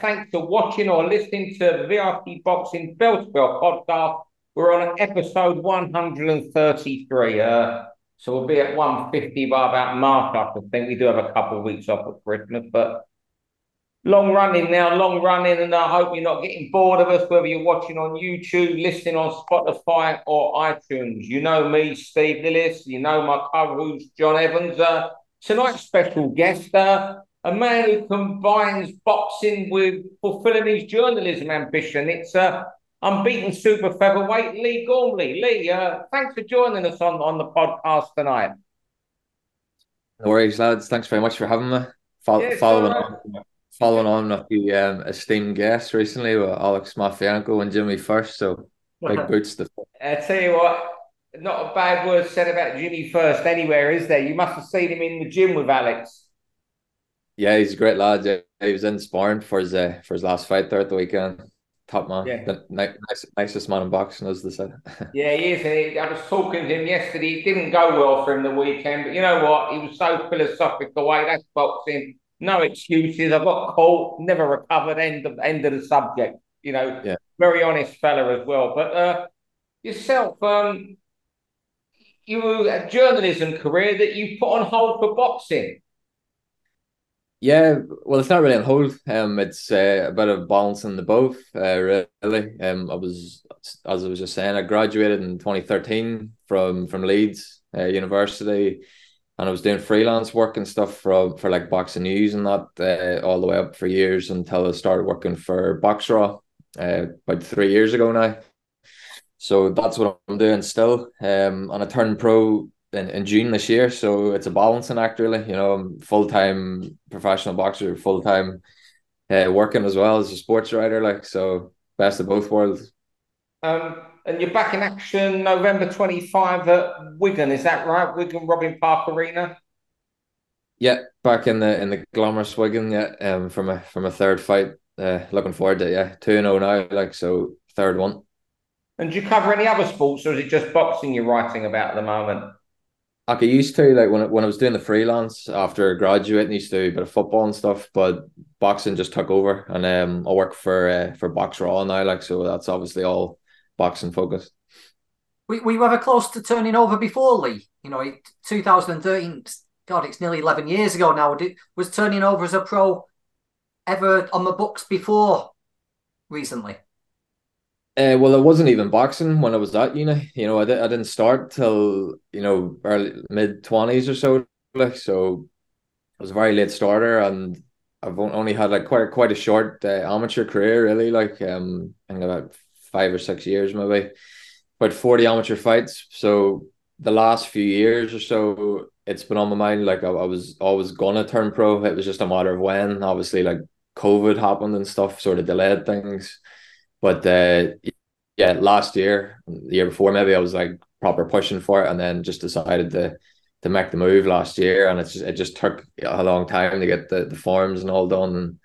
Thanks for watching or listening to the VIP Boxing Bell podcast. We're on episode 133. Uh, so we'll be at 150 by about March, I think. We do have a couple of weeks off at Christmas, but long running now, long running, and I hope you're not getting bored of us, whether you're watching on YouTube, listening on Spotify or iTunes. You know me, Steve Lillis. You know my co-host, John Evans. Uh, tonight's special guest, uh, a man who combines boxing with fulfilling his journalism ambition. It's uh, unbeaten super featherweight Lee Gormley. Lee, uh, thanks for joining us on, on the podcast tonight. No worries, lads. Thanks very much for having me. Fo- yeah, following on, following on with the um, esteemed guests recently with Alex Matvienko and Jimmy Firth. So big boots to. I tell you what, not a bad word said about Jimmy Firth anywhere, is there? You must have seen him in the gym with Alex. Yeah, he's a great lad. Yeah, he was in sparring for his uh, for his last fight there at the weekend top man. Yeah. The nice, nicest man in boxing, as they said. yeah, he is. I was talking to him yesterday. It didn't go well for him the weekend, but you know what? He was so philosophical. Way that's boxing. No excuses. I got caught, never recovered. End of end of the subject. You know, yeah. very honest fella as well. But uh, yourself, um, you a journalism career that you put on hold for boxing. Yeah, well, it's not really on hold. Um, it's uh, a bit of balancing the both. Uh, really. Um, I was, as I was just saying, I graduated in twenty thirteen from from Leeds uh, University, and I was doing freelance work and stuff for for like Boxing News and that uh, all the way up for years until I started working for Boxraw uh, about three years ago now. So that's what I'm doing still. Um, and I turned pro in, in June this year. So it's a balancing act, really. You know, I'm full time professional boxer, full time uh, working as well as a sports writer. Like so, best of both worlds. Um, and you're back in action November 25 at Wigan, is that right? Wigan Robin Park Arena. Yeah, back in the in the glamorous Wigan, yeah. Um, from a from a third fight. Uh, looking forward to it, yeah. Two and zero now, like so, third one. And do you cover any other sports, or is it just boxing you're writing about at the moment? Like I used to like when when I was doing the freelance after graduating, I used to do a bit of football and stuff, but boxing just took over, and um, I work for uh, for Boxraw now, like so that's obviously all boxing focused. We we were close to turning over before Lee. You know, 2013. God, it's nearly 11 years ago now. Was turning over as a pro ever on the books before recently? Uh, well, it wasn't even boxing when I was at uni. You know, I, di- I didn't start till you know early mid twenties or so. Like, so I was a very late starter, and I've only had like quite quite a short uh, amateur career, really. Like, um, I think about five or six years, maybe about forty amateur fights. So the last few years or so, it's been on my mind. Like, I, I was always gonna turn pro. It was just a matter of when. Obviously, like COVID happened and stuff, sort of delayed things. But yeah, last year, the year before, maybe I was like proper pushing for it, and then just decided to to make the move last year, and it's just it just took a long time to get the, the forms and all done.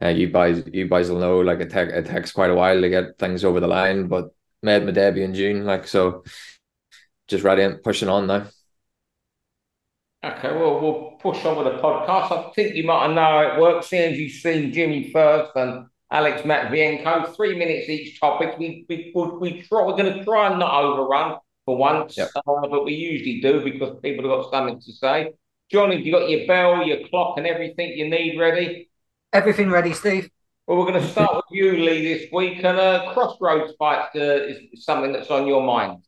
And uh, you guys, you guys will know, like it, it takes quite a while to get things over the line. But made my debut in June, like so, just ready and pushing on now. Okay, well, we'll push on with the podcast. I think you might know how it works. Seeing as you've seen Jimmy Firth and Alex Matvienko, three minutes each topic. We we we try. We're going to try and not overrun for once, yep. uh, but we usually do because people have got something to say. John, have you got your bell, your clock, and everything you need ready? Everything ready, Steve. Well, we're going to start with you, Lee, this week, and uh, crossroads fight uh, is something that's on your mind.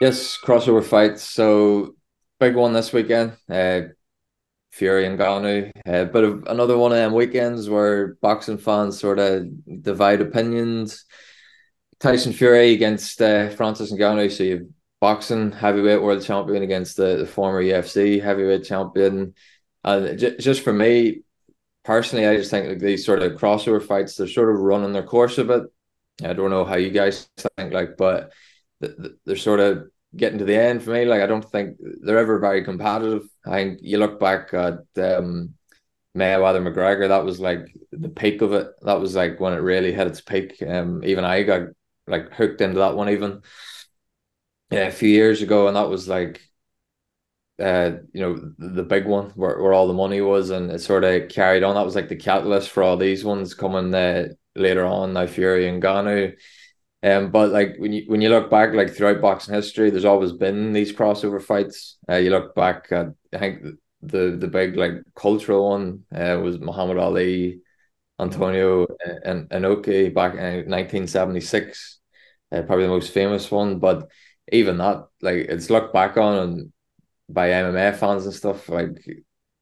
Yes, crossover fights. So big one this weekend. Uh, Fury and Ngannou. Uh, but another one of them weekends where boxing fans sort of divide opinions. Tyson Fury against uh, Francis Ngannou. So you've boxing heavyweight world champion against the, the former UFC heavyweight champion. And j- just for me, personally, I just think like these sort of crossover fights, they're sort of running their course a bit. I don't know how you guys think, like, but they're sort of getting to the end for me. Like I don't think they're ever very competitive. I think you look back at um, Mayweather McGregor, that was like the peak of it. That was like when it really hit its peak. Um, even I got like hooked into that one even yeah, a few years ago, and that was like uh, you know, the big one where, where all the money was, and it sort of carried on. That was like the catalyst for all these ones coming uh, later on. Now Fury and Ngannou. Um, but like when you when you look back, like throughout boxing history, there's always been these crossover fights. Uh, you look back at I think the the big like cultural one uh, was Muhammad Ali, Antonio and Inoki back in 1976, uh, probably the most famous one. But even that, like it's looked back on and by MMA fans and stuff like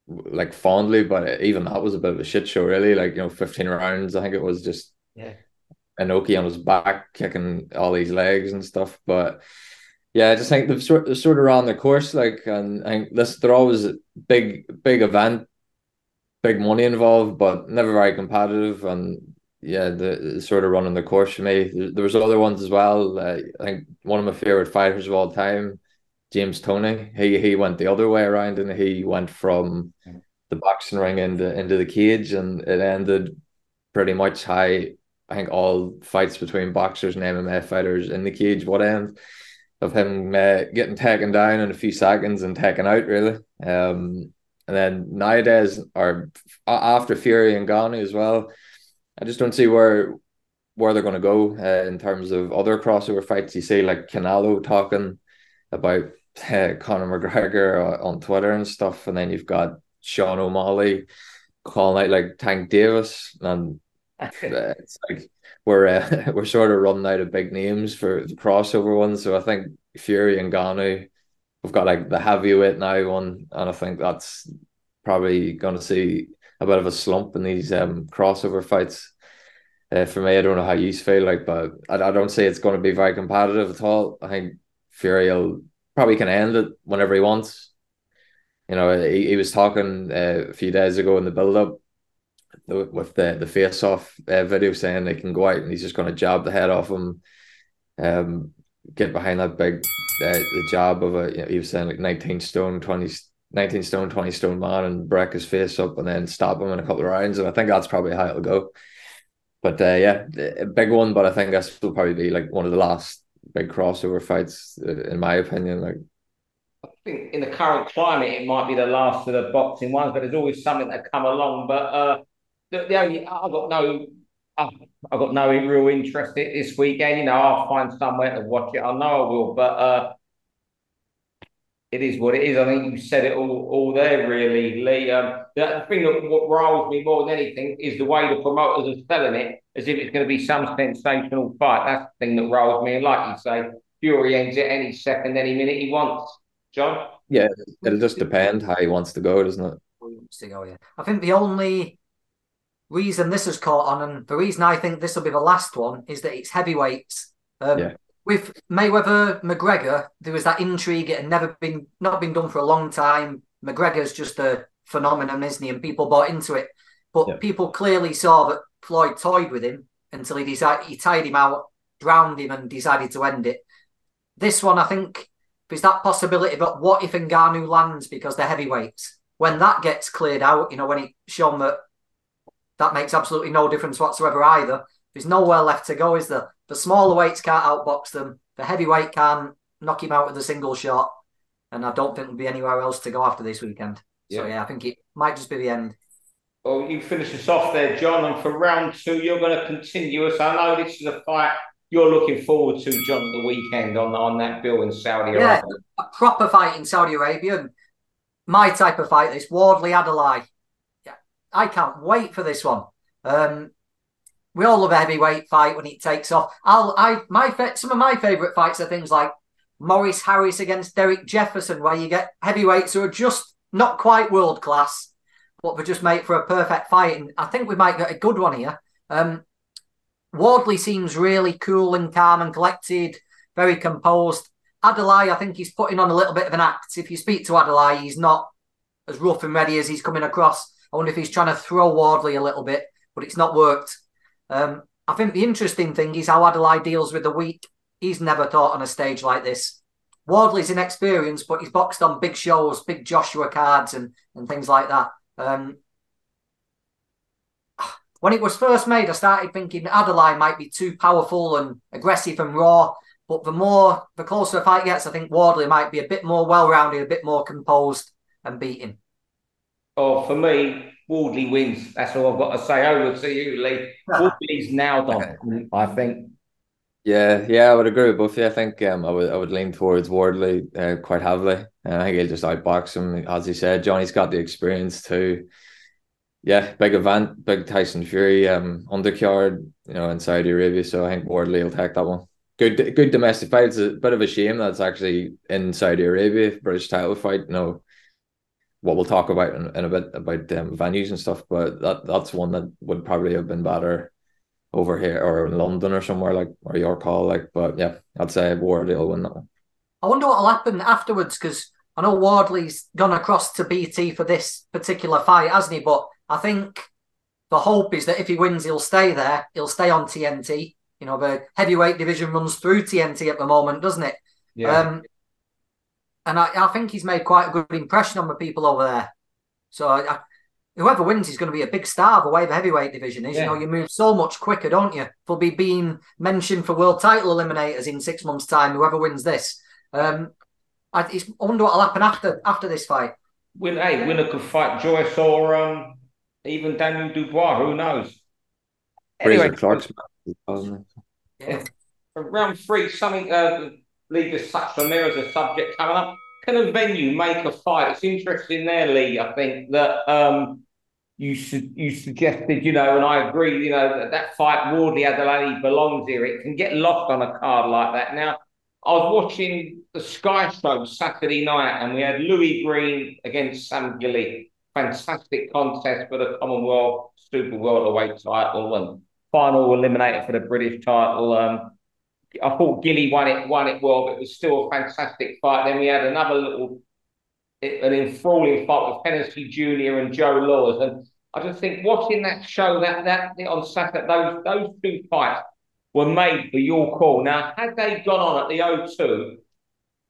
like fondly, but even that was a bit of a shit show, really. Like you know, fifteen rounds. I think it was just yeah. Inoki on his back kicking all these legs and stuff. But yeah, I just think they've sort of, sort of ran the course. Like, and, and this they're always a big big event, big money involved, but never very competitive. And yeah, the, sort of running the course for me. There, there was other ones as well. Uh, I think one of my favorite fighters of all time James Toney. He he went the other way around and he went from the boxing ring into into the cage and it ended pretty much how I think all fights between boxers and MMA fighters in the cage would end of him uh, getting taken down in a few seconds and taken out really. Um, and then nowadays or after Fury and Ngannou as well, I just don't see where where they're going to go uh, in terms of other crossover fights. You see like Canelo talking about uh, Conor McGregor uh, on Twitter and stuff, and then you've got Sean O'Malley calling out like Tank Davis, and it's like we're uh, we're sort of running out of big names for the crossover ones. So I think Fury and Ngannou, we've got like the heavyweight now one, and I think that's probably going to see a bit of a slump in these um crossover fights. Uh, for me, I don't know how you feel like, but I, I don't say it's going to be very competitive at all. I think Fury will probably can end it whenever he wants. You know, he, he was talking uh, a few days ago in the build up with the the face off uh, video saying they can go out and he's just going to jab the head off him, um, get behind that big uh, the jab of a you know, he was saying like nineteen stone 20, 19 stone twenty stone man and break his face up and then stop him in a couple of rounds and I think that's probably how it'll go. But uh, yeah, a big one. But I think this will probably be like one of the last big crossover fights, uh, in my opinion. Like, I think in the current climate, it might be the last of the boxing ones, but there's always something that come along. But uh, the, the only I got no, I, I got no real interest in it this weekend. You know, I'll find somewhere to watch it. I know I will, but uh, it is what it is. I think you said it all, all there, really, Lee. Um, the, the thing that what riles me more than anything is the way the promoters are selling it, as if it's going to be some sensational fight. That's the thing that riles me. And like you say, Fury ends it any second, any minute he wants. John? Yeah, it'll just depend how he wants to go, doesn't it? He wants To go, yeah. I think the only reason this has caught on, and the reason I think this will be the last one, is that it's heavyweights. Um, yeah with Mayweather McGregor, there was that intrigue. It had never been not been done for a long time. McGregor's just a phenomenon, isn't he? And people bought into it. But yeah. people clearly saw that Floyd toyed with him until he decided he tied him out, drowned him, and decided to end it. This one, I think, there's that possibility. But what if Ngannou lands because they're heavyweights? When that gets cleared out, you know, when it's shown that that makes absolutely no difference whatsoever either. There's nowhere left to go, is there? The smaller weights can't outbox them. The heavyweight can't knock him out with a single shot. And I don't think there'll be anywhere else to go after this weekend. Yeah. So yeah, I think it might just be the end. Well, you finish us off there, John. And for round two, you're going to continue us. I know this is a fight you're looking forward to, John, the weekend on, on that bill in Saudi Arabia. yeah. A proper fight in Saudi Arabia. my type of fight, this Wardley Adeleye. I can't wait for this one. Um, we all love a heavyweight fight when it takes off. I'll, I, my, some of my favourite fights are things like Maurice Harris against Derrick Jefferson, where you get heavyweights who are just not quite world class, but they just make for a perfect fight. And I think we might get a good one here. Um, Wardley seems really cool and calm and collected, very composed. Adeleye, I think he's putting on a little bit of an act. If you speak to Adeleye, he's not as rough and ready as he's coming across. I wonder if he's trying to throw Wardley a little bit, but it's not worked. Um, I think the interesting thing is how Adeleye deals with the week. He's never taught on a stage like this. Wardley's inexperienced, but he's boxed on big shows, big Joshua cards, and and things like that. Um, when it was first made, I started thinking Adeleye might be too powerful and aggressive and raw. But the more, the closer the fight gets, I think Wardley might be a bit more well-rounded, a bit more composed and beaten. Oh, for me, Wardley wins. That's all I've got to say. Over to you, Lee. Wardley's now done, I think. Yeah, yeah, I would agree with both. Yeah, I think um, I would I would lean towards Wardley uh, quite heavily. And I think he'll just outbox him, as he said. Johnny's got the experience too. Yeah, big event, big Tyson Fury um undercard, you know, in Saudi Arabia. So I think Wardley will take that one. Good, good domestic fight. It's a bit of a shame that's actually in Saudi Arabia, British title fight. You know, what we'll talk about in, in a bit about um, venues and stuff, but that that's one that would probably have been better over here or in London or somewhere like or York Hall. Like, but yeah, I'd say Wardley will win that one. I wonder what'll happen afterwards because I know Wardley's gone across to BT for this particular fight, hasn't he? But I think the hope is that if he wins, he'll stay there. He'll stay on TNT. You know, the heavyweight division runs through TNT at the moment, doesn't it? Yeah. Um, and I, I think he's made quite a good impression on the people over there. So I, I, whoever wins is going to be a big star of the way the heavyweight division is. Yeah. You know, you move so much quicker, don't you? They'll be being mentioned for world title eliminators in six months' time. Whoever wins this, um, I, it's, I wonder what'll happen after after this fight. Win, hey, winner could fight Joyce or um, even Daniel Dubois. Who knows? Fraser Anyway, Clark's Yeah. round three, something uh, On there as a subject coming up. Can a venue make a fight? It's interesting there, Lee. I think that um, you su- you suggested, you know, and I agree, you know, that that fight Wardley Adeleye belongs here. It can get lost on a card like that. Now, I was watching the Sky Show Saturday night, and we had Louis Greene against Sam Gilley. Fantastic contest for the Commonwealth Super Welterweight title and final eliminator for the British title. Um, I thought Gilley won it, won it well, but it was still a fantastic fight. Then we had another little, an enthralling fight with Hennessy Jr. and Joe Laws, and I just think watching that show that that on Saturday, those those two fights were made for York Hall. Now, had they gone on at the O2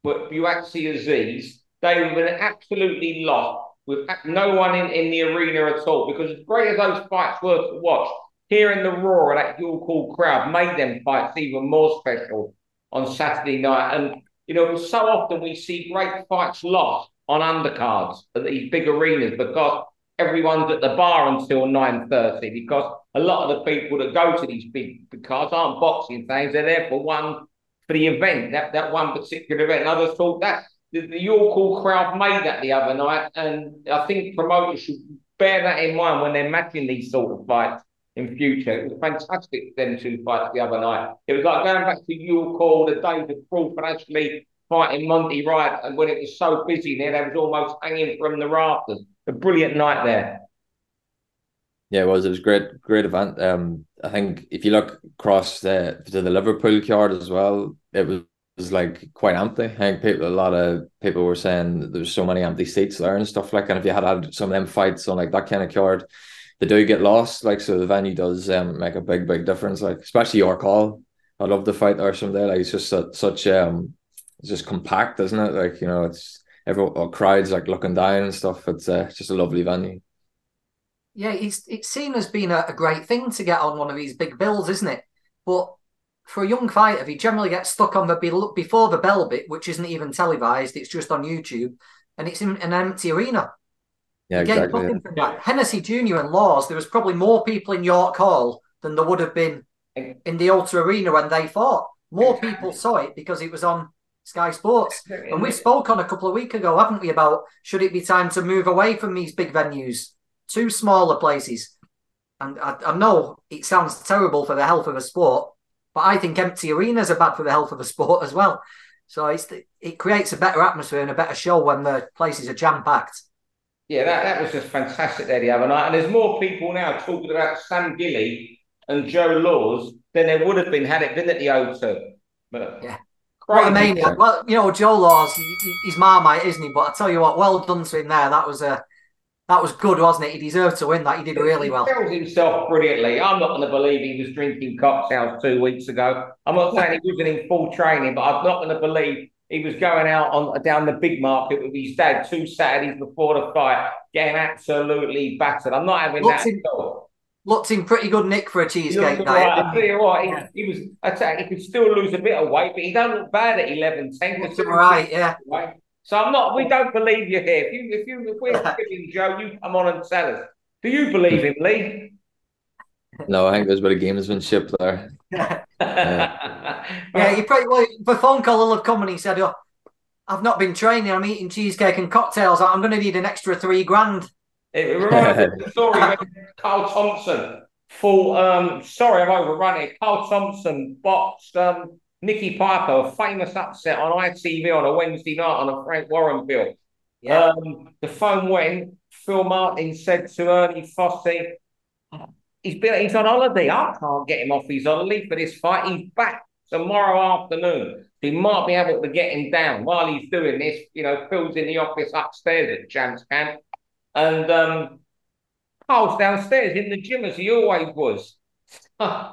with Buatsi Azeez, they would have been absolutely lost with no one in, in the arena at all. Because as great as those fights were to watch, hearing the roar of that York Hall crowd made them fights even more special on Saturday night. And you know, so often we see great fights lost on undercards at these big arenas because everyone's at the bar until 9.30 because a lot of the people that go to these big, cards aren't boxing fans, they're there for one for the event, that, that one particular event. And just thought that the, the York Hall crowd made that the other night, and I think promoters should bear that in mind when they're matching these sort of fights in future. It was fantastic them two fights the other night. It was like going back to York Hall, the days of Crawford actually fighting Monty Wright, and when it was so busy there, they was almost hanging from the rafters. A brilliant night there. Yeah, it was. It was great, great event. Um, I think if you look across the to the Liverpool card as well, it was, was like quite empty. I think people, a lot of people were saying there's so many empty seats there and stuff like. And if you had had some of them fights on like that kind of card, they do get lost. Like so, the venue does um make a big, big difference. Like especially York Hall. I love the fight there someday. Like it's just such, such um, it's just compact, isn't it? Like you know, it's everyone crowds like looking down and stuff. It's uh, just a lovely venue. Yeah, it's it's seen as being a, a great thing to get on one of these big bills, isn't it? But for a young fighter, he generally gets stuck on the be- before the bell bit, which isn't even televised. It's just on YouTube, and it's in an empty arena. Yeah, You get exactly. nothing from that. Hennessy Jr. and Laws, there was probably more people in York Hall than there would have been in the Ultra Arena when they fought. More people saw it because it was on Sky Sports. And we spoke on a couple of weeks ago, haven't we, about should it be time to move away from these big venues to smaller places? And I, I know it sounds terrible for the health of a sport, but I think empty arenas are bad for the health of a sport as well. So it's it creates a better atmosphere and a better show when the places are jam packed. Yeah, that, that was just fantastic there the other night. And there's more people now talking about Sam Gilley and Joe Laws than there would have been had it been at the O2. But Yeah. What a maniac. Well, you know, Joe Laws, he- he- he's Marmite, isn't he? But I tell you what, well done to him there. That was a that was good, wasn't it? He deserved to win that. He did really well. He sells himself brilliantly. I'm not going to believe he was drinking cocktails two weeks ago. I'm not saying he wasn't in full training, but I'm not going to believe he was going out on down the Bigg Market with his dad two Saturdays before the fight, getting absolutely battered. I'm not having Looks that in- looked in pretty good nick for a cheesecake Looked right. I he? tell you what, he, Yeah. he was. I tell you, he could still lose a bit of weight, but he don't look bad at 11, 10. Looked all right, yeah. Right? So I'm not. We don't believe you here. If you, if you, if we're giving Joe, you come on and tell us. Do you believe him, Lee? No, I think there's a bit of gamesmanship there. Yeah, he pretty well. The phone call will have come and he said, "Oh, I've not been training. I'm eating cheesecake and cocktails. I'm going to need an extra three grand." It reminds me of the story when Carl Thompson full um sorry I've overrun it. Carl Thompson boxed um Nicky Piper, a famous upset on ITV on a Wednesday night on a Frank Warren bill. Yeah, Um the phone went, Phil Martin said to Ernie Fossey, he's been he's on holiday. I can't get him off his holiday for this fight. He's back tomorrow afternoon. He might be able to get him down while he's doing this. You know, Phil's in the office upstairs at Champs Camp. And um, Carl's downstairs in the gym as he always was. I,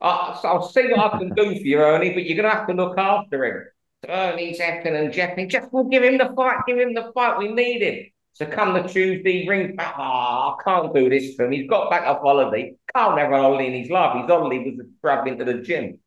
I'll see what I can do for you, Ernie, but you're going to have to look after him. Ernie's effing and jeffing. Just we'll give him the fight, give him the fight. We need him. So come the Tuesday, ring back. Oh, I can't do this for him. He's got back off holiday. Carl never had holiday in his life. His holiday was traveling to the gym.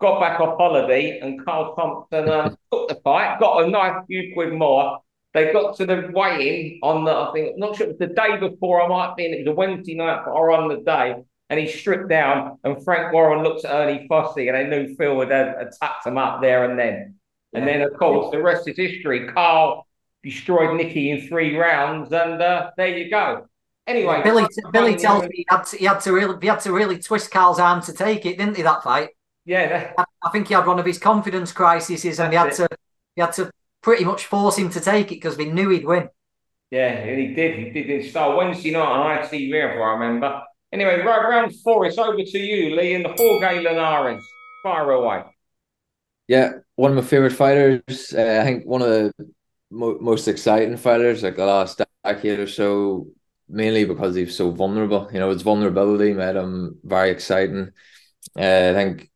Got back off holiday, and Carl Thompson um, took the fight, got a nice few quid more. They got to the weigh-in on the, I think, not sure it was the day before, I might be, it was a Wednesday night or on the day, and he stripped down, and Frank Warren looked at Ernie Fossey, and they knew Phil would have attacked him up there and then. And then, of course, the rest is history. Carl destroyed Nicky in three rounds, and uh, there you go. Anyway, Billy Billy tells me he had to, he had to really he had to really twist Carl's arm to take it, didn't he? That fight. Yeah, that, I, I think he had one of his confidence crises, and he had That's to he had to pretty much force him to take it because they knew he'd win. yeah, and he did. He did in style Wednesday night on ITV, if I remember. Anyway, right round four, it's over to you, Lee, and the Jorge Linares. Fire away. Yeah, one of my favorite fighters. Uh, I think one of the mo most exciting fighters, like the last decade or so, mainly because he's so vulnerable. You know, his vulnerability made him very exciting. Uh, I think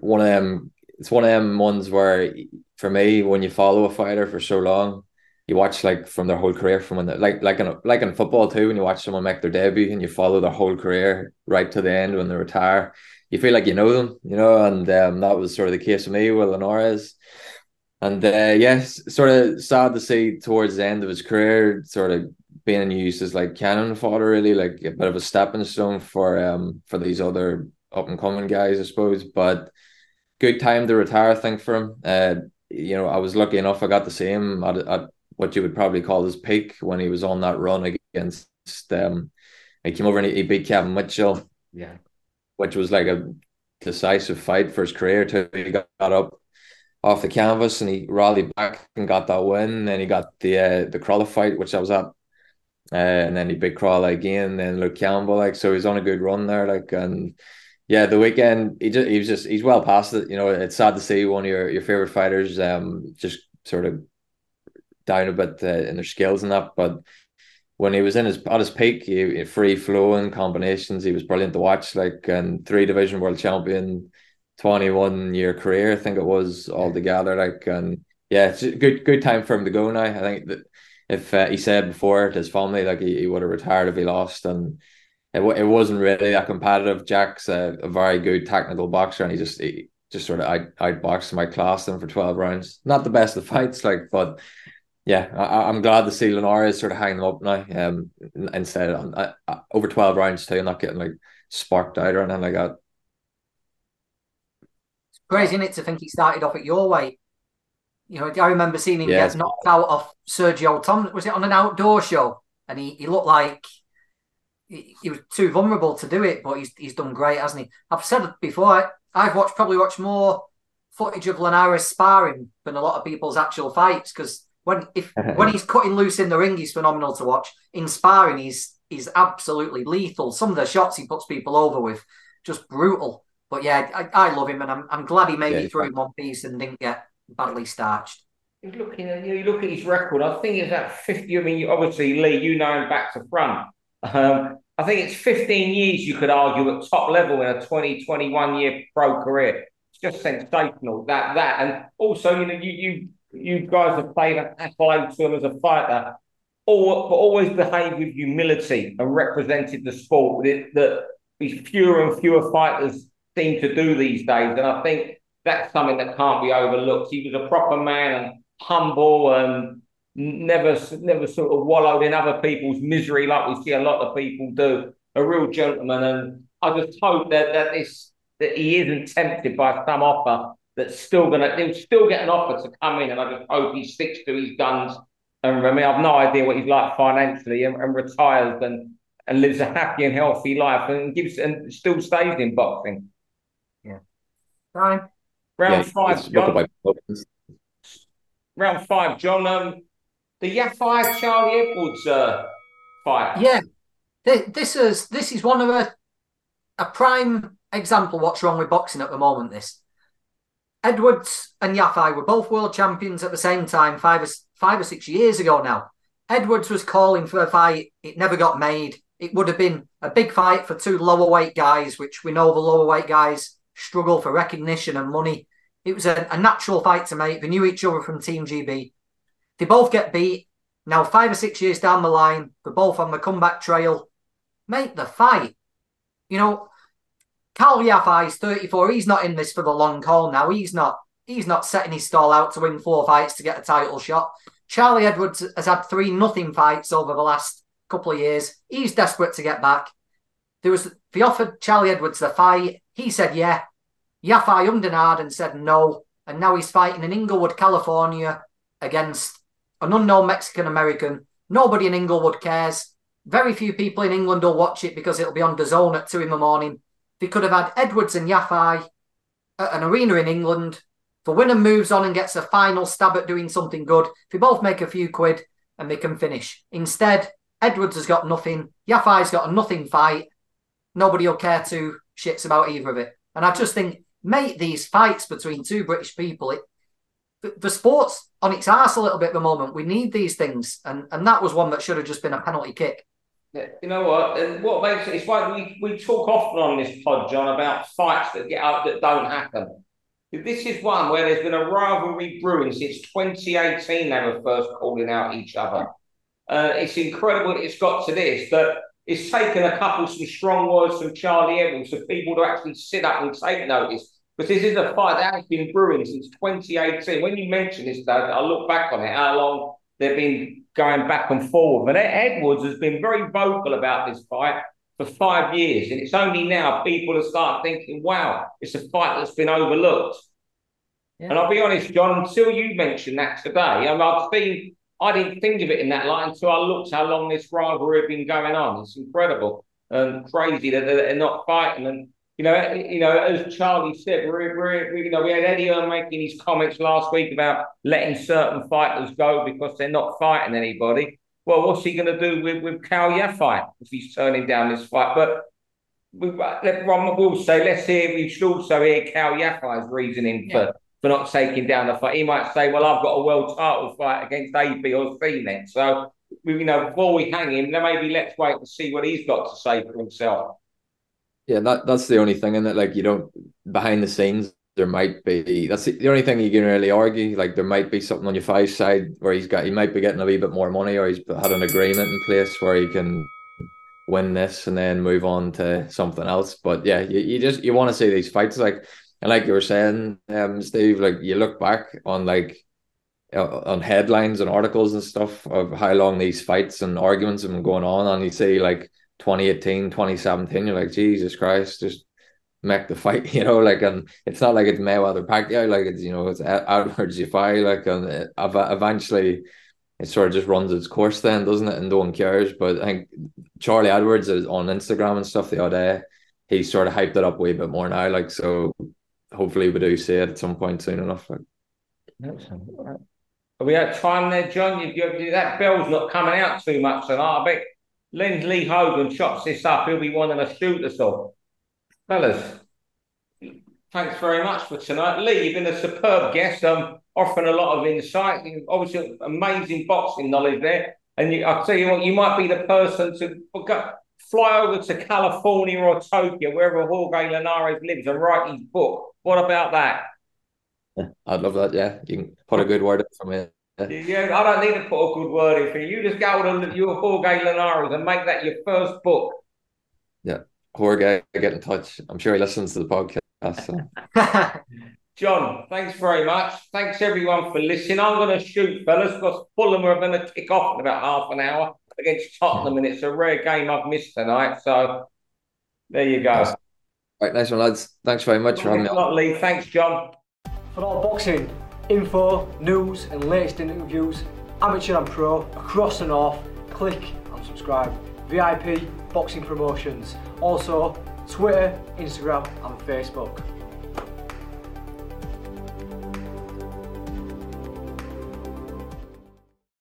one of them, it's one of them ones where, for me, when you follow a fighter for so long, you watch like from their whole career, from when they like like in like in football too, when you watch someone make their debut and you follow their whole career right to the end when they retire you feel like you know them, you know, and um, that was sort of the case with me with Linares. And uh, yes, sort of sad to see towards the end of his career, sort of being used as like cannon fodder, really, like a bit of a stepping stone for um for these other up and coming guys, I suppose. But good time to retire, I think, for him. Uh, you know, I was lucky enough; I got to see him at, at what you would probably call his peak when he was on that run against um. He came over and he, he beat Kevin Mitchell Yeah. which was like a decisive fight for his career too. He got, got up off the canvas and he rallied back and got that win. Then he got the uh, the Crolla fight, which I was at. Uh, and then he beat Crolla again, then Luke Campbell, like so he's on a good run there, like and yeah, the weekend he just he was just he's well past it. You know, it's sad to see one of your, your favorite fighters um just sort of down a bit uh, in their skills and that, but when he was in his at his peak, he, free flowing combinations, he was brilliant to watch. Like and three division world champion, twenty one year career, I think it was altogether. Like and yeah, it's a good good time for him to go now. I think that if uh, he said before to his family, like he, he would have retired if he lost, and it it wasn't really that competitive. Jack's a, a very good technical boxer, and he just he just sort of out outboxed my class him for twelve rounds. Not the best of fights, like but yeah, I, I'm glad to see Linares sort of hanging them up now. Um, instead on uh, over twelve rounds too, not getting like sparked out or anything like that. Crazy, isn't it, to think he started off at your weight. You know, I remember seeing him Yeah. get knocked out of Sergio Tom. Was it on an outdoor show? And he, he looked like he, he was too vulnerable to do it, but he's he's done great, hasn't he? I've said it before. I, I've watched probably watched more footage of Linares sparring than a lot of people's actual fights because when if when he's cutting loose in the ring, he's phenomenal to watch. In sparring, he's he's absolutely lethal. Some of the shots he puts people over with, just brutal. But yeah, I, I love him, and I'm I'm glad he made Yeah, it through in one piece and didn't get badly starched. He's looking at you look at his record. I think it's at 50. I mean, obviously, Lee, you know him back to front. Um, I think it's 15 years you could argue at top level in a 20, 21 year pro career. It's just sensational. That that and also, you know, you you you guys have played an accolade to him as a fighter. all, but always behaved with humility and represented the sport. That, that fewer and fewer fighters seem to do these days, and I think that's something that can't be overlooked. He was a proper man and humble and never never sort of wallowed in other people's misery like we see a lot of people do. A real gentleman, and I just hope that that this that he isn't tempted by some offer that's still gonna he'll still get an offer to come in, and I just hope he sticks to his guns. And I mean, I've no idea what he's like financially, and, and retires and and lives a happy and healthy life, and gives and still stays in boxing. Yeah. Round Yeah, five, John. by Round five, John. Um, the Yafai Charlie Edwards uh, fight. Yeah. This is this is one of a a prime example what's wrong with boxing at the moment. This Edwards and Yafai were both world champions at the same time five or five or six years ago now. Edwards was calling for a fight. It never got made. It would have been a big fight for two lower weight guys, which we know the lower weight guys struggle for recognition and money. It was a, a natural fight to make. They knew each other from Team GB. They both get beat. Now, five or six years down the line, they're both on the comeback trail. Make the fight. You know, Kal Yafai is 34. He's not in this for the long haul now. He's not. He's not setting his stall out to win four fights to get a title shot. Charlie Edwards has had three nothing fights over the last couple of years. He's desperate to get back. There was they offered Charlie Edwards the fight. He said yeah. Yafai undernard and said no. And now he's fighting in Inglewood, California against an unknown Mexican American. Nobody in Inglewood cares. Very few people in England will watch it because it'll be on the zone at two in the morning. They could have had Edwards and Yafai at an arena in England. The winner moves on and gets a final stab at doing something good. If they both make a few quid and they can finish. Instead, Edwards has got nothing. Yafai's got a nothing fight. Nobody will care two shits about either of it. And I just think, mate, these fights between two British people, it, the, sport's on its ass a little bit at the moment. We need these things. And, and that was one that should have just been a penalty kick. You know what? And what makes it, it's like we, we talk often on this pod, John, about fights that get up that don't happen. This is one where there's been a rivalry brewing since 2018. They were first calling out each other. Uh, it's incredible that it's got to this, that it's taken a couple some strong words from Charlie Evans for people to actually sit up and take notice. Because this is a fight that has been brewing since 2018. When you mention this, though, I look back on it, how long they've been going back and forward. But Edwards has been very vocal about this fight for five years. And it's only now people have started thinking, wow, it's a fight that's been overlooked. Yeah. And I'll be honest, John, until you mentioned that today, I mean, I've seen, I didn't think of it in that light until I looked how long this rivalry had been going on. It's incredible and crazy that they're not fighting. And, you know, eh, you know, as Charlie said, we're, we're, we, you know, we had Eddie Hearn making his comments last week about letting certain fighters go because they're not fighting anybody. Well, what's he going to do with, with Kal Yafai if he's turning down this fight? But we, let Ron will say, let's hear, we should also hear Kal Yafai's reasoning Yeah. for, for not taking down the fight. He might say, well, I've got a world title fight against AB or C next. So, you know, before we hang him, then maybe let's wait and see what he's got to say for himself. Yeah, that that's the only thing in it. Like you don't behind the scenes, there might be that's the, the only thing you can really argue. Like there might be something on Yafai side where he's got he might be getting a wee bit more money, or he's had an agreement in place where he can win this and then move on to something else. But yeah, you, you just you want to see these fights like and like you were saying, um, Steve, like you look back on like uh, on headlines and articles and stuff of how long these fights and arguments have been going on, and you see like 2018, 2017, you're like, Jesus Christ, just make the fight, you know, like, and it's not like it's Mayweather Pacquiao, like it's, you know, it's outwards you fight, like, and it, eventually it sort of just runs its course then, doesn't it? And no one cares. But I think Charlie Edwards is on Instagram and stuff the other day, he sort of hyped it up way bit more now, like, so hopefully we do see it at some point soon enough. Like. Are we out of time there, John? You, you, that bell's not coming out too much tonight. I bet Lindley Hogan chops this up. He'll be wanting to shoot us all. Fellas, thanks very much for tonight. Lee, you've been a superb guest, um, offering a lot of insight. You've obviously amazing boxing knowledge there. And you, I'll tell you what, you might be the person to go, fly over to California or Tokyo, wherever Jorge Linares lives, and write his book. What about that? I'd love that. Yeah, you can put a good word in for me. yeah, I don't need to put a good word in for you. You just go to your Jorge Linares and make that your first book. Yeah, Jorge, get in touch. I'm sure he listens to the podcast. So. John, thanks very much. Thanks everyone for listening. I'm going to shoot, fellas, because Fulham are going to kick off in about half an hour against Tottenham, and it's a rare game I've missed tonight. So there you go. Right, nice one, lads. Thanks very much for having me. Not Lee. Thanks, John. For all boxing info, news, and latest interviews, amateur and pro across the north, click and subscribe. VIP Boxing Promotions. Also, Twitter, Instagram, and Facebook.